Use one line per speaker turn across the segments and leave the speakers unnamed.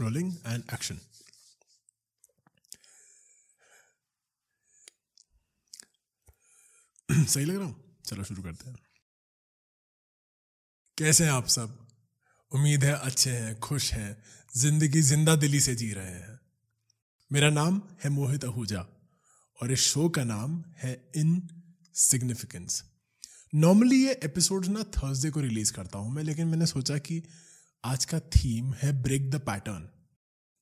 Rolling and action सही लग रहा हूँ? चलो शुरू करते हैं। कैसे हैं आप सब? उम्मीद है अच्छे हैं, खुश हैं, ज़िंदगी ज़िंदा दिली से जी रहे हैं। मेरा नाम है मोहित आहूजा और इस शो का नाम है इन सिग्निफिकेंस नॉर्मली ये एपिसोड ना थर्सडे को रिलीज़ करता हूँ मैं, लेकिन मैंने सोचा कि आज का थीम है ब्रेक द पैटर्न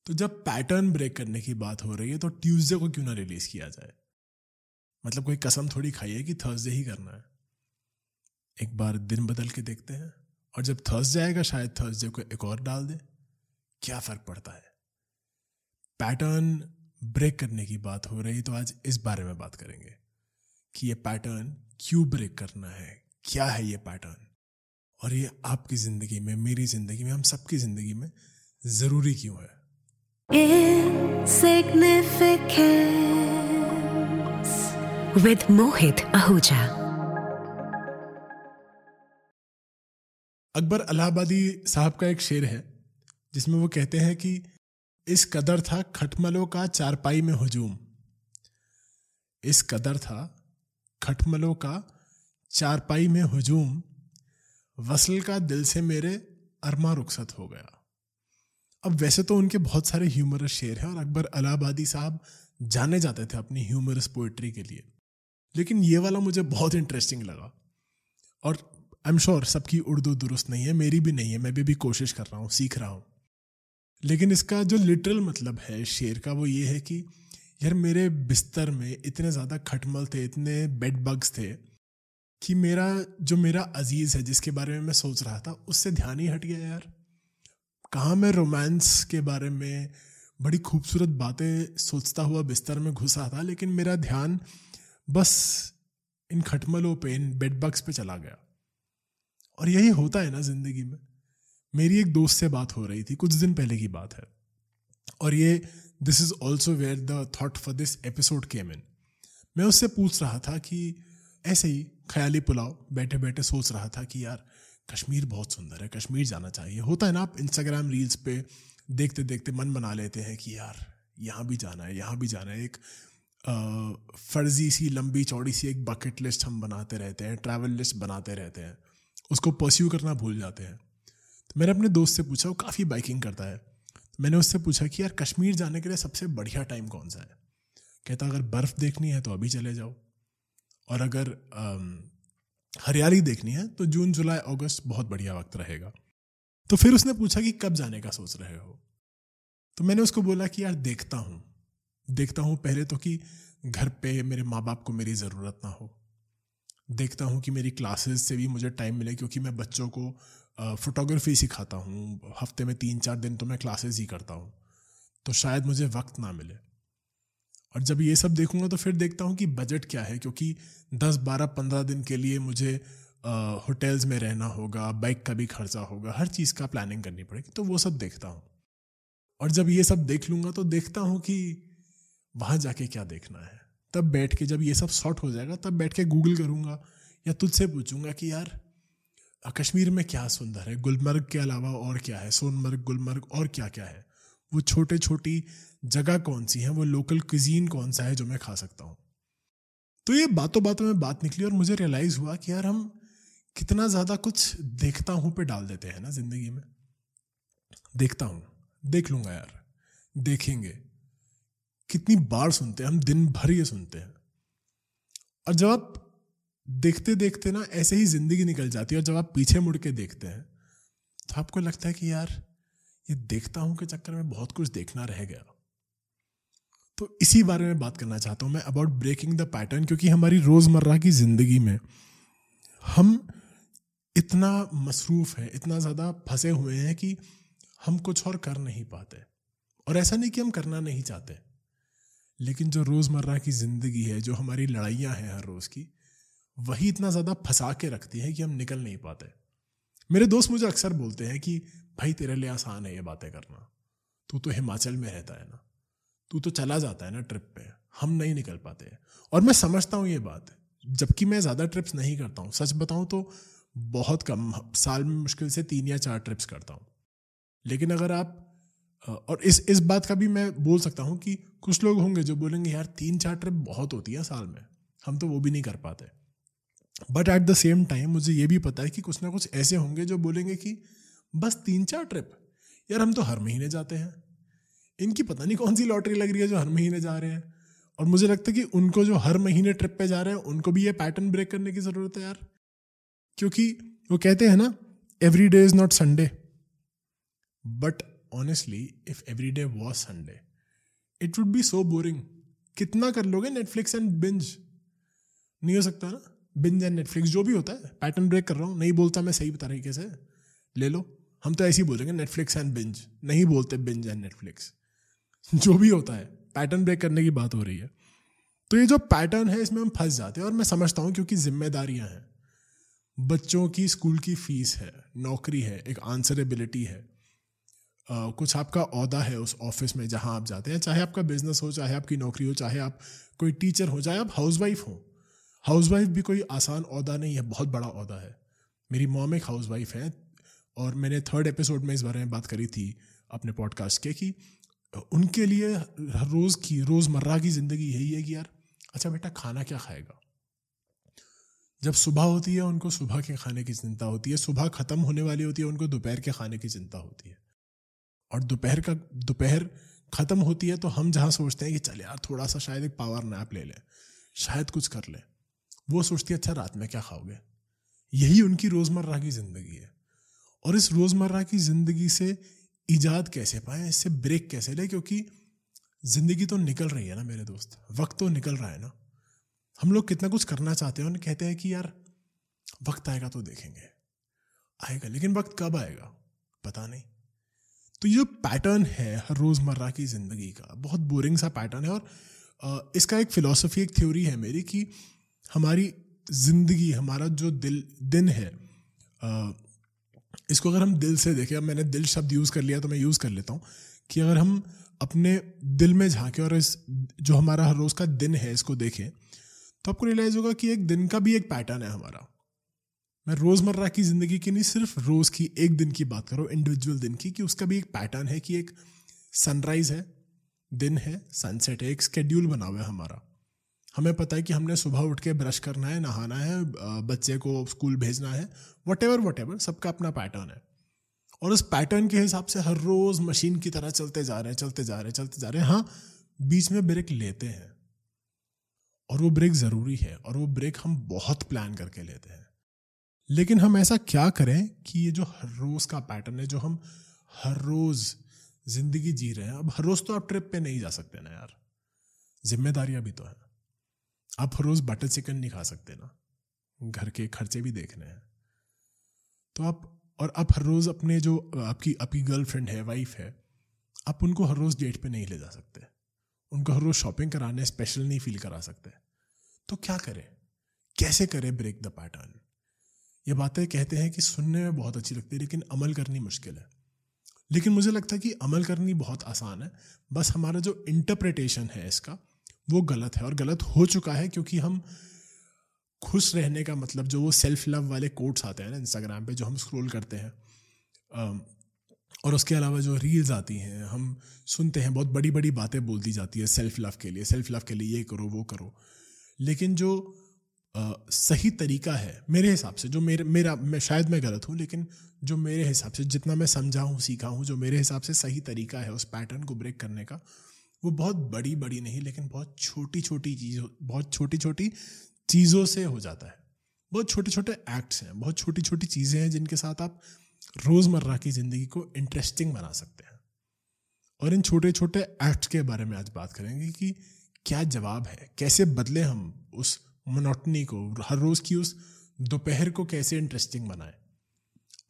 तो जब पैटर्न ब्रेक करने की बात हो रही है तो ट्यूसडे को क्यों ना रिलीज़ किया जाए? मतलब कोई कसम थोड़ी खाई है कि थर्सडे ही करना है। एक बार दिन बदल के देखते हैं, और जब थर्सडे आएगा, शायद थर्सडे को एक और डाल दे। क्या फ़र्क पड़ता है? पैटर्न ब्रेक करने की बात हो रही तो आज इस बारे में बात करेंगे कि ये पैटर्न क्यों ब्रेक करना है? क्या है ये पैटर्न और ये आपकी ज़िंदगी में मेरी ज़िंदगी में हम सबकी ज़िंदगी में ज़रूरी क्यों है?
With Mohit Ahuja.
Akbar Allahabadi साहब का एक शेर है जिसमें वो कहते हैं कि इस कदर था खटमलों का चारपाई में हजूम। इस कदर था खटमलों का चारपाई में हजूम। वसल का दिल से मेरे अरमा रुखसत हो गया। अब वैसे तो उनके बहुत सारे ह्यूमरस शेर हैं और अकबर अलाहाबादी साहब जाने जाते थे अपनी ह्यूमरस पोइट्री के लिए। लेकिन ये वाला मुझे बहुत इंटरेस्टिंग लगा। और आई एम श्योर सबकी उर्दू दुरुस्त नहीं है मेरी भी नहीं है मैं भी, भी कोशिश कर रहा हूँ सीख रहा हूँ। लेकिन इसका जो लिटरल मतलब है शेर का वो ये है कि यार मेरे बिस्तर में इतने ज़्यादा खटमल थे इतने बेड बग्स थे कि मेरा, जो मेरा अज़ीज़ है, जिसके बारे में मैं सोच रहा था, उससे ध्यान ही हट गया यार। कहाँ मैं रोमांस के बारे में बड़ी खूबसूरत बातें सोचता हुआ बिस्तर में घुसा था, लेकिन मेरा ध्यान बस इन खटमलों पे, इन बेड बग्स पे चला गया। और यही होता है ना ज़िंदगी में। मेरी एक दोस्त से बात हो रही थी, कुछ दिन पहले की बात है। और ये this is also where the thought for this episode came in मैं उससे पूछ रहा था कि ऐसे ही ख्याली पुलाव बैठे बैठे सोच रहा था कि यार, कश्मीर बहुत सुंदर है, कश्मीर जाना चाहिए। होता है ना, आप इंस्टाग्राम रील्स पे देखते देखते मन बना लेते हैं कि यार, यहाँ भी जाना है, यहाँ भी जाना है। एक फर्जी सी, लंबी, चौड़ी सी एक बकेट लिस्ट हम बनाते रहते हैं ट्रैवल लिस्ट बनाते रहते हैं। उसको परस्यू करना भूल जाते हैं। तो मैंने अपने दोस्त से पूछा, वो काफ़ी बाइकिंग करता है। तो मैंने उससे पूछा कि यार, कश्मीर जाने के लिए सबसे बढ़िया टाइम कौन सा है? कहता, अगर बर्फ़ देखनी है तो अभी चले जाओ। और अगर हरियाली देखनी है तो जून, जुलाई, अगस्त बहुत बढ़िया वक्त रहेगा। तो फिर उसने पूछा कि कब जाने का सोच रहे हो? तो मैंने उसको बोला कि यार देखता हूँ। देखता हूँ पहले तो कि घर पे मेरे माँ बाप को मेरी ज़रूरत ना हो। देखता हूँ कि मेरी क्लासेस से भी मुझे टाइम मिले, क्योंकि मैं बच्चों को फोटोग्राफी सिखाता हूँ। हफ़्ते में तीन, चार दिन तो मैं क्लासेस ही करता हूँ। तो शायद मुझे वक्त ना मिले। और जब ये सब देखूँगा तो फिर देखता हूँ कि बजट क्या है, क्योंकि दस, बारह, पंद्रह दिन के लिए मुझे होटल्स में रहना होगा बाइक का भी खर्चा होगा, हर चीज़ का प्लानिंग करनी पड़ेगी तो वो सब देखता हूँ। और जब ये सब देख लूँगा तो देखता हूँ कि वहाँ जाके क्या देखना है। तब बैठ के जब ये सब सॉर्ट हो जाएगा, तब बैठ के गूगल करूँगा या तुझसे पूछूँगा कि यार कश्मीर में क्या सुंदर है, गुलमर्ग के अलावा और क्या है, सोनमर्ग, गुलमर्ग और क्या क्या है। वो छोटे छोटी जगह कौन सी है, वो लोकल क्विजीन कौन सा है जो मैं खा सकता हूँ? तो ये बातों बातों में बात निकली और मुझे रियलाइज़ हुआ कि यार हम कितना ज़्यादा कुछ देखता हूँ पे डाल देते हैं ना ज़िंदगी में। देखता हूँ, देख लूँगा यार, देखेंगे। कितनी बार सुनते हैं, हम दिन भर ये सुनते हैं। और जब आप देखते देखते ना ऐसे ही ज़िंदगी निकल जाती है और जब आप पीछे मुड़ के देखते हैं तो आपको लगता है कि यार ये देखता हूँ के चक्कर में बहुत कुछ देखना रह गया। तो इसी बारे में बात करना चाहता हूँ मैं अबाउट ब्रेकिंग द पैटर्न क्योंकि हमारी रोज़मर्रा की ज़िंदगी में हम इतना मसरूफ है, इतना ज़्यादा फंसे हुए हैं कि हम कुछ और कर नहीं पाते। और ऐसा नहीं कि हम करना नहीं चाहते, लेकिन जो रोज़मर्रा की ज़िंदगी है, जो हमारी लड़ाइयाँ हैं हर रोज़ की, वही इतना ज़्यादा फंसा के रखती है कि हम निकल नहीं पाते। मेरे दोस्त मुझे अक्सर बोलते हैं कि भाई, तेरे लिए आसान है ये बातें करना। तू तो हिमाचल में रहता है ना। तू तो चला जाता है ना ट्रिप पे। हम नहीं निकल पाते। और मैं समझता हूँ ये बात, जबकि मैं ज़्यादा ट्रिप्स नहीं करता हूँ। सच बताऊँ तो बहुत कम, साल में मुश्किल से तीन या चार ट्रिप्स करता हूँ। लेकिन अगर आप और इस इस बात का भी मैं बोल सकता हूँ कि कुछ लोग होंगे जो बोलेंगे, यार, तीन चार ट्रिप बहुत होती है साल में। हम तो वो भी नहीं कर पाते। But at the same time मुझे ये भी पता है कि कुछ ना कुछ ऐसे होंगे जो बोलेंगे कि बस तीन चार ट्रिप। यार, हम तो हर महीने जाते हैं। इनकी पता नहीं कौन सी लॉटरी लग रही है जो हर महीने जा रहे हैं। और मुझे लगता है कि उनको जो हर महीने ट्रिप पे जा रहे हैं, उनको भी ये पैटर्न ब्रेक करने की ज़रूरत है यार। क्योंकि वो कहते हैं ना every day is not Sunday but honestly if every day was Sunday it would be so boring कितना कर लोगे नेटफ्लिक्स एंड बिंज नहीं हो सकता ना? बिंज एंड नेटफ्लिक्स जो भी होता है, पैटर्न ब्रेक कर रहा हूँ। नहीं बोलता मैं सही तरीके से। ले लो। हम तो ऐसे ही बोलेंगे नेटफ्लिक्स एंड बिंज नहीं बोलते बिंज एंड नेटफ्लिक्स जो भी होता है पैटर्न ब्रेक करने की बात हो रही है। तो ये जो पैटर्न है इसमें हम फंस जाते हैं और मैं समझता हूँ क्योंकि जिम्मेदारियाँ हैं। बच्चों की स्कूल की फ़ीस है नौकरी है एक आंसरेबिलिटी है। Uh, कुछ आपका अहदा है उस ऑफ़िस में जहाँ आप जाते हैं चाहे आपका बिज़नेस हो चाहे आपकी नौकरी हो चाहे आप कोई टीचर हो चाहे आप हाउस वाइफ हो। हाउस वाइफ भी कोई आसान अहदा नहीं है बहुत बड़ा अहदा है। मेरी मॉम एक हाउस वाइफ है और मैंने थर्ड एपिसोड में इस बारे में बात करी थी अपने पॉडकास्ट के कि उनके लिए हर रोज़ की, रोज़मर्रा की ज़िंदगी यही है कि यार अच्छा बेटा खाना क्या खाएगा? जब सुबह होती है, उनको सुबह के खाने की चिंता होती है, सुबह ख़त्म होने वाली होती है, उनको दोपहर के खाने की चिंता होती है। और दोपहर का, दोपहर ख़त्म होती है तो हम जहाँ सोचते हैं कि चल यार थोड़ा सा शायद एक पावर नैप ले लें, शायद कुछ कर लें। वो सोचती है अच्छा रात में क्या खाओगे? यही उनकी रोज़मर्रा की ज़िंदगी है। और इस रोज़मर्रा की ज़िंदगी से ईजाद कैसे पाएँ, इससे ब्रेक कैसे लें? क्योंकि ज़िंदगी तो निकल रही है ना मेरे दोस्त, वक्त तो निकल रहा है ना। हम लोग कितना कुछ करना चाहते हैं और कहते हैं कि यार, वक्त आएगा तो देखेंगे। आएगा, लेकिन वक्त कब आएगा? पता नहीं। तो ये जो पैटर्न है हर रोज़मर्रा की ज़िंदगी का, बहुत बोरिंग सा पैटर्न है और इसका एक फ़िलासफ़ी एक थ्योरी है मेरी कि हमारी ज़िंदगी, हमारा जो दिल, दिन है इसको अगर हम दिल से देखें, अब मैंने दिल शब्द यूज़ कर लिया तो मैं यूज़ कर लेता हूँ, कि अगर हम अपने दिल में झांके और इस जो हमारा हर रोज़ का दिन है इसको देखें तो आपको रियलाइज़ होगा कि एक दिन का भी एक पैटर्न है हमारा। मैं रोज़मर्रा की ज़िंदगी की नहीं, सिर्फ़ रोज़ की, एक दिन की बात करो इंडिविजुअल दिन की, कि उसका भी एक पैटर्न है कि एक सनराइज़ है, दिन है सनसेट है, एक स्केड्यूल बना हुआ है हमारा। हमें पता है कि हमने सुबह उठ के ब्रश करना है, नहाना है बच्चे को स्कूल भेजना है वट एवर वट एवर सबका अपना पैटर्न है। और उस पैटर्न के हिसाब से हर रोज़ मशीन की तरह चलते जा रहे हैं, चलते जा रहे हैं, चलते जा रहे हैं। हाँ बीच में ब्रेक लेते हैं। और वो ब्रेक ज़रूरी है और वो ब्रेक हम बहुत प्लान करके लेते हैं। लेकिन हम ऐसा क्या करें कि ये जो हर रोज़ का पैटर्न है, जो हम हर रोज़ ज़िंदगी जी रहे हैं, अब हर रोज़ तो आप ट्रिप पे नहीं जा सकते ना यार। जिम्मेदारियाँ भी तो हैं। आप हर रोज बटर चिकन नहीं खा सकते ना। घर के खर्चे भी देखने हैं। तो आप, और आप हर रोज़ अपने जो, आपकी आपकी गर्लफ्रेंड है वाइफ है, आप उनको हर रोज़ डेट पे नहीं ले जा सकते। उनको हर रोज़ शॉपिंग कराने स्पेशल नहीं फील करा सकते। तो क्या करें? कैसे करें ब्रेक द पैटर्न ये बातें कहते हैं कि सुनने में बहुत अच्छी लगती है, लेकिन अमल करनी मुश्किल है। लेकिन मुझे लगता है कि अमल करनी बहुत आसान है। बस हमारा जो इंटरप्रिटेशन है इसका वो गलत है और गलत हो चुका है क्योंकि हम खुश रहने का मतलब जो वो सेल्फ लव वाले कोट्स आते हैं ना इंस्टाग्राम पे जो हम स्क्रॉल करते हैं और उसके अलावा जो रील्स आती हैं हम सुनते हैं बहुत बड़ी बड़ी बातें बोल दी जाती है सेल्फ लव के लिए सेल्फ लव के लिए ये करो वो करो। लेकिन जो आ, सही तरीका है मेरे हिसाब से जो मेरे मेरा मैं शायद मैं गलत हूँ लेकिन जो मेरे हिसाब से जितना मैं समझा हूँ सीखा हूँ जो मेरे हिसाब से सही तरीका है उस पैटर्न को ब्रेक करने का वो बहुत बड़ी बड़ी नहीं, लेकिन बहुत छोटी छोटी चीज़, बहुत छोटी छोटी चीज़ों से हो जाता है। बहुत छोटे छोटे एक्ट्स हैं, बहुत छोटी छोटी चीज़ें हैं जिनके साथ आप रोज़मर्रा की ज़िंदगी को इंटरेस्टिंग बना सकते हैं। और इन छोटे छोटे एक्ट्स के बारे में आज बात करेंगे कि क्या जवाब है, कैसे बदले हम उस मोनोटनी को, हर रोज़ की उस दोपहर को कैसे इंटरेस्टिंग बनाए।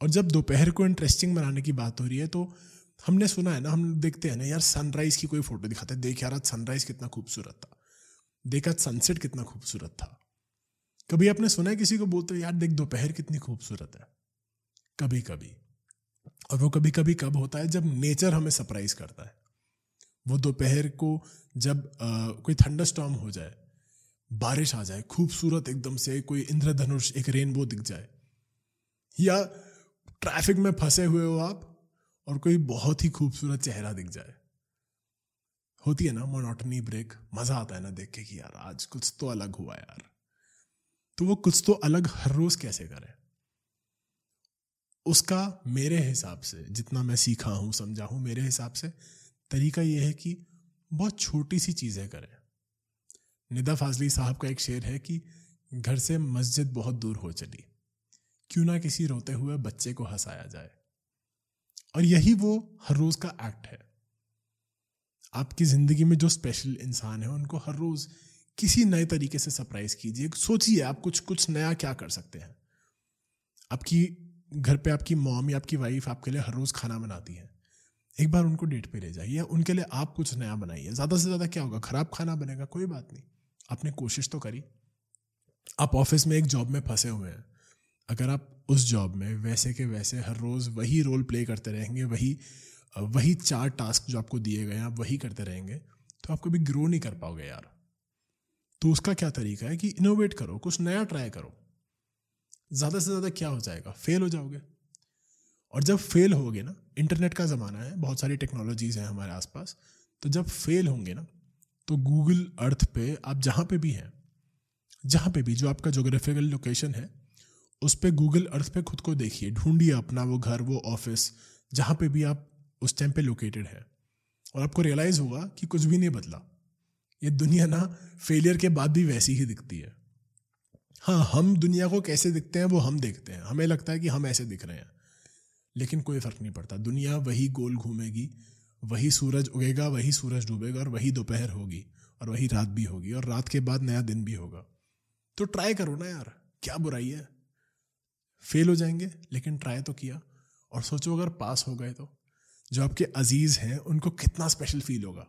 और जब दोपहर को इंटरेस्टिंग बनाने की बात हो रही है तो हमने सुना है ना हम देखते हैं ना यार सनराइज की कोई फ़ोटो दिखाते हैं। देख यार आज सनराइज कितना खूबसूरत था। देख सनसेट कितना खूबसूरत था। कभी आपने सुना है किसी को बोलते यार देख दोपहर कितनी खूबसूरत है कभी कभी और वो कभी कभी कब होता है? जब नेचर हमें सरप्राइज़ करता है। वो दोपहर को जब आ, कोई थंडर स्टॉम हो जाए बारिश आ जाए खूबसूरत एकदम से कोई इंद्रधनुष एक रेनबो दिख जाए या ट्रैफ़िक में फंसे हुए हो आप और कोई बहुत ही खूबसूरत चेहरा दिख जाए। होती है ना मोनोटनी ब्रेक मज़ा आता है ना देख के कि यार आज कुछ तो अलग हुआ यार। तो वो कुछ तो अलग हर रोज कैसे करे? उसका मेरे हिसाब से जितना मैं सीखा हूँ, समझा हूँ, मेरे हिसाब से तरीका यह है कि बहुत छोटी सी चीज़ें करें। निदा फाजली साहब का एक शेर है कि घर से मस्जिद बहुत दूर हो चली। क्यों ना किसी रोते हुए बच्चे को हंसाया जाए। और यही वो हर रोज का एक्ट है। आपकी ज़िंदगी में जो स्पेशल इंसान है, उनको हर रोज किसी नए तरीके से सरप्राइज़ कीजिए। सोचिए आप कुछ कुछ नया क्या कर सकते हैं। आपकी घर पे आपकी मॉम या आपकी वाइफ आपके लिए हर रोज खाना बनाती है। एक बार उनको डेट पे ले जाइए, उनके लिए आप कुछ नया बनाइए। ज़्यादा से ज़्यादा क्या होगा? ख़राब खाना बनेगा, कोई बात नहीं। आपने कोशिश तो करी। आप ऑफ़िस में एक जॉब में फंसे हुए हैं। अगर आप उस जॉब में वैसे के वैसे हर रोज़ वही रोल प्ले करते रहेंगे, वही वही चार टास्क जो आपको दिए गए हैं, आप वही करते रहेंगे तो आप कभी ग्रो नहीं कर पाओगे यार। तो उसका क्या तरीका है कि इनोवेट करो, कुछ नया ट्राई करो। ज़्यादा से ज़्यादा क्या हो जाएगा? फेल हो जाओगे। और जब फेल होगे ना इंटरनेट का ज़माना है, बहुत सारी टेक्नोलॉजीज़ हैं हमारे आसपास तो जब फेल होंगे ना तो गूगल अर्थ पे, आप जहाँ पे भी हैं, जहाँ पे भी, जो आपका जोग्राफिकल लोकेशन है उस पर गूगल अर्थ पे खुद को देखिए, ढूंढिए अपना वो घर, वो ऑफ़िस जहाँ पे भी आप उस टाइम पे लोकेटेड है। और आपको रियलाइज़ होगा कि कुछ भी नहीं बदला। ये दुनिया ना फेलियर के बाद भी वैसी ही दिखती है। हाँ हम दुनिया को कैसे दिखते हैं वो हम देखते हैं। हमें लगता है कि हम ऐसे दिख रहे हैं। लेकिन कोई फ़र्क नहीं पड़ता। दुनिया वही गोल घूमेगी, वही सूरज उगेगा, वही सूरज डूबेगा और वही दोपहर होगी और वही रात भी होगी और रात के बाद नया दिन भी होगा। तो ट्राई करो ना यार। क्या बुराई है? फेल हो जाएँगे, लेकिन ट्राई तो किया। और सोचो अगर पास हो गए तो। जो आपके अज़ीज़ हैं, उनको कितना स्पेशल फील होगा।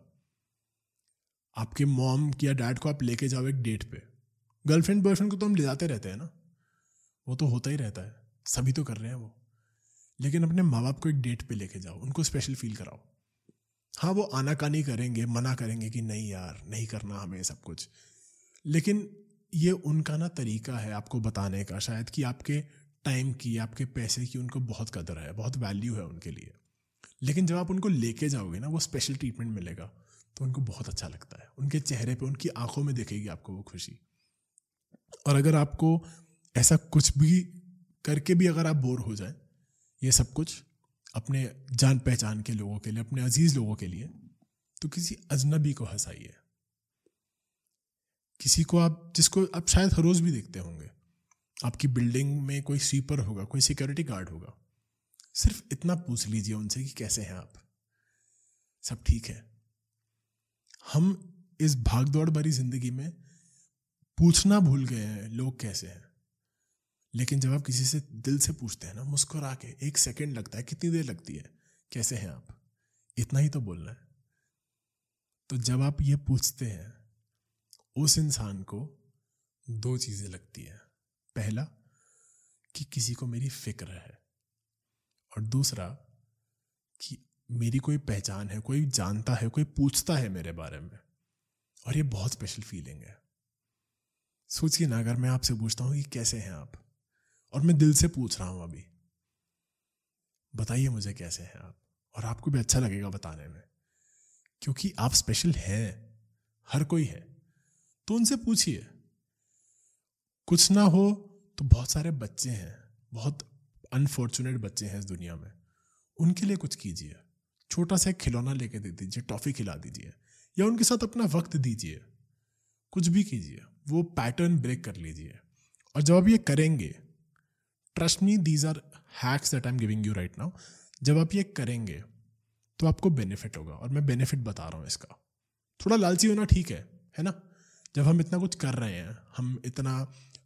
आपके मॉम या डैड को आप लेके जाओ एक डेट पे। गर्लफ्रेंड बॉयफ्रेंड को तो हम ले जाते रहते हैं ना। वो तो होता ही रहता है। सभी तो कर रहे हैं वो। लेकिन अपने माँ बाप को एक डेट पे लेके जाओ। उनको स्पेशल फील कराओ। हाँ वो आनाकानी करेंगे, मना करेंगे कि नहीं यार, नहीं करना हमें सब कुछ। लेकिन ये उनका ना तरीका है आपको बताने का, शायद कि आपके टाइम की, आपके पैसे की उनको बहुत कदर है, बहुत वैल्यू है उनके लिए। लेकिन जब आप उनको लेके जाओगे ना, वो स्पेशल ट्रीटमेंट मिलेगा तो उनको बहुत अच्छा लगता है। उनके चेहरे पे, उनकी आँखों में देखेगी आपको वो खुशी। और अगर आपको ऐसा कुछ भी करके भी अगर आप बोर हो जाए, ये सब कुछ अपने जान पहचान के लोगों के लिए, अपने अज़ीज़ लोगों के लिए तो किसी अजनबी को हंसाइए। किसी को आप, जिसको आप शायद हर रोज भी देखते होंगे आपकी बिल्डिंग में कोई स्वीपर होगा, कोई सिक्योरिटी गार्ड होगा। सिर्फ़ इतना पूछ लीजिए उनसे कि कैसे हैं आप। सब ठीक है। हम इस भागदौड़ भरी ज़िंदगी में पूछना भूल गए हैं, लोग कैसे हैं। लेकिन जब आप किसी से दिल से पूछते हैं ना, मुस्कुरा के, एक सेकंड लगता है, कितनी देर लगती है, कैसे हैं आप? इतना ही तो बोलना है। तो जब आप ये पूछते हैं, उस इंसान को दो चीज़ें लगती है। पहला, कि किसी को मेरी फ़िक्र है। और दूसरा, कि मेरी कोई पहचान है, कोई जानता है, कोई पूछता है मेरे बारे में। और ये बहुत स्पेशल फीलिंग है। सोचिए ना, अगर मैं आपसे पूछता हूँ कि कैसे हैं आप? और मैं दिल से पूछ रहा हूँ अभी। बताइए मुझे कैसे हैं आप? और आपको भी अच्छा लगेगा बताने में। क्योंकि आप स्पेशल हैं। हर कोई है। तो उनसे पूछिए। कुछ ना हो तो बहुत सारे बच्चे हैं, बहुत अनफॉर्चुनेट बच्चे हैं इस दुनिया में। उनके लिए कुछ कीजिए। छोटा सा खिलौना लेके दे दीजिए टॉफी खिला दीजिए, या उनके साथ अपना वक्त दीजिए। कुछ भी कीजिए, वो पैटर्न ब्रेक कर लीजिए। और जब आप ये करेंगे trust me these are hacks that I am giving you right now जब आप ये करेंगे तो आपको बेनिफिट होगा, और मैं बेनिफिट बता रहा हूँ इसका। थोड़ा लालची होना ठीक है है ना? जब हम इतना कुछ कर रहे हैं, हम इतना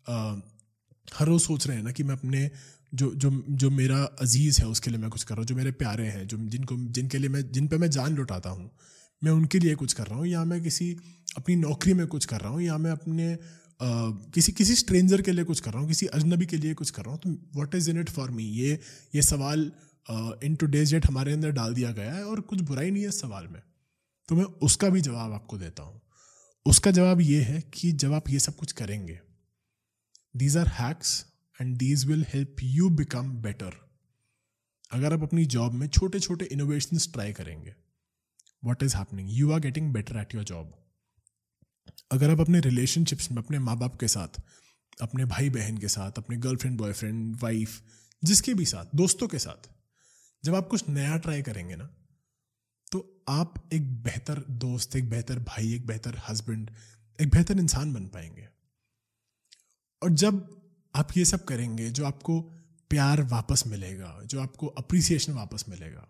हर रोज़ सोच रहे हैं ना कि मैं अपने जो जो जो मेरा अज़ीज़ है उसके लिए मैं कुछ कर रहा हूँ, जो मेरे प्यारे हैं, जो जिनको, जिनके लिए मैं, जिन पे मैं जान लुटाता हूँ, मैं उनके लिए कुछ कर रहा हूँ, या मैं किसी, अपनी नौकरी में कुछ कर रहा हूँ, या मैं अपने किसी किसी स्ट्रेंजर के लिए कुछ कर रहा हूँ, किसी अजनबी के लिए कुछ कर रहा हूँ तो what is in it for me ये ये सवाल इन टू डेज़ डेट हमारे अंदर डाल दिया गया है और कुछ बुराई नहीं है इस सवाल में। तो मैं उसका भी जवाब आपको देता हूँ। उसका जवाब ये है कि जब आप ये सब कुछ करेंगे these are hacks and these will help you become better अगर आप अपनी जॉब में छोटे छोटे इनोवेशन ट्राई करेंगे what is happening you are getting better at your job अगर आप अपने रिलेशनशिप्स में, अपने माँ बाप के साथ, अपने भाई बहन के साथ, अपने गर्लफ्रेंड बॉयफ्रेंड वाइफ जिसके भी साथ, दोस्तों के साथ, जब आप कुछ नया ट्राई करेंगे ना तो आप एक बेहतर दोस्त, एक बेहतर भाई, एक बेहतर हस्बैंड एक बेहतर इंसान बन पाएँगे। और जब आप ये सब करेंगे जो आपको प्यार वापस मिलेगा जो आपको अप्रिसिएशन वापस मिलेगा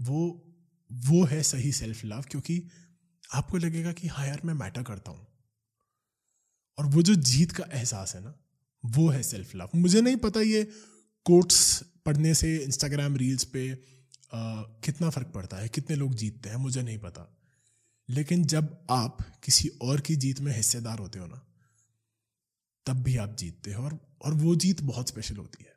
वो वो है सही सेल्फ लव क्योंकि आपको लगेगा कि हाँ यार मैं मैटर करता हूँ। और वो जो जीत का एहसास है ना वो है सेल्फ लव मुझे नहीं पता ये कोट्स पढ़ने से इंस्टाग्राम रील्स पे आ, कितना फ़र्क पड़ता है कितने लोग जीतते हैं मुझे नहीं पता। लेकिन जब आप किसी और की जीत में हिस्सेदार होते हो ना तब भी आप जीतते हो और और वो जीत बहुत स्पेशल होती है।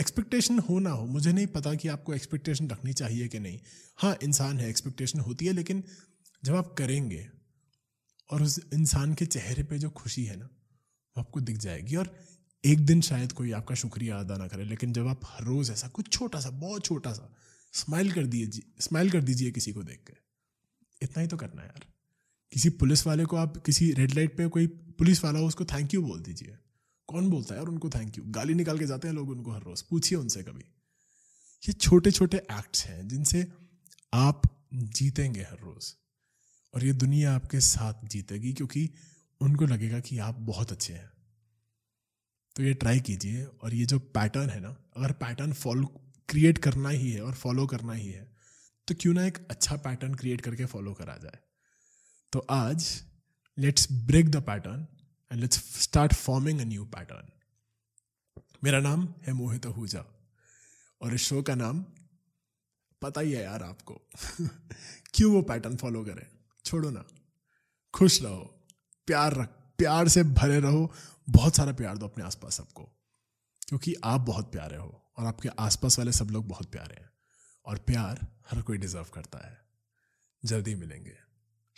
एक्सपेक्टेशन हो ना हो, मुझे नहीं पता कि आपको एक्सपेक्टेशन रखनी चाहिए कि नहीं। हाँ इंसान है एक्सपेक्टेशन होती है, लेकिन जब आप करेंगे और उस इंसान के चेहरे पे जो खुशी है ना, वो आपको दिख जाएगी और एक दिन शायद कोई आपका शुक्रिया अदा ना करे, लेकिन जब आप हर रोज़ ऐसा कुछ छोटा सा, बहुत छोटा सा स्माइल कर दीजिए स्माइल कर दीजिए किसी को देख के। इतना ही तो करना है यार। किसी पुलिस वाले को आप किसी रेड लाइट पे कोई पुलिस वाला हो, उसको थैंक यू बोल दीजिए। कौन बोलता है यार उनको थैंक यू गाली निकाल के जाते हैं लोग उनको हर रोज़। पूछिए उनसे कभी। ये छोटे छोटे एक्ट्स हैं जिनसे आप जीतेंगे हर रोज़। और ये दुनिया आपके साथ जीतेगी क्योंकि उनको लगेगा कि आप बहुत अच्छे हैं। तो ये ट्राई कीजिए और ये जो पैटर्न है ना, अगर पैटर्न फॉलो क्रिएट करना ही है और फॉलो करना ही है तो क्यों ना एक अच्छा पैटर्न क्रिएट करके फॉलो करा जाए। तो आज let's break the pattern and let's start forming a new pattern मेरा नाम है मोहित आहूजा और इस शो का नाम पता ही है यार आपको। क्यों वो पैटर्न फॉलो करें? छोड़ो ना। खुश रहो। प्यार रख, प्यार से भरे रहो। बहुत सारा प्यार दो अपने आसपास सबको। क्योंकि आप बहुत प्यारे हो और आपके आसपास वाले सब लोग बहुत प्यारे हैं। और प्यार हर कोई डिजर्व करता है। जल्दी मिलेंगे।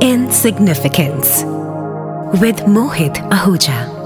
Insignificance with Mohit Ahuja.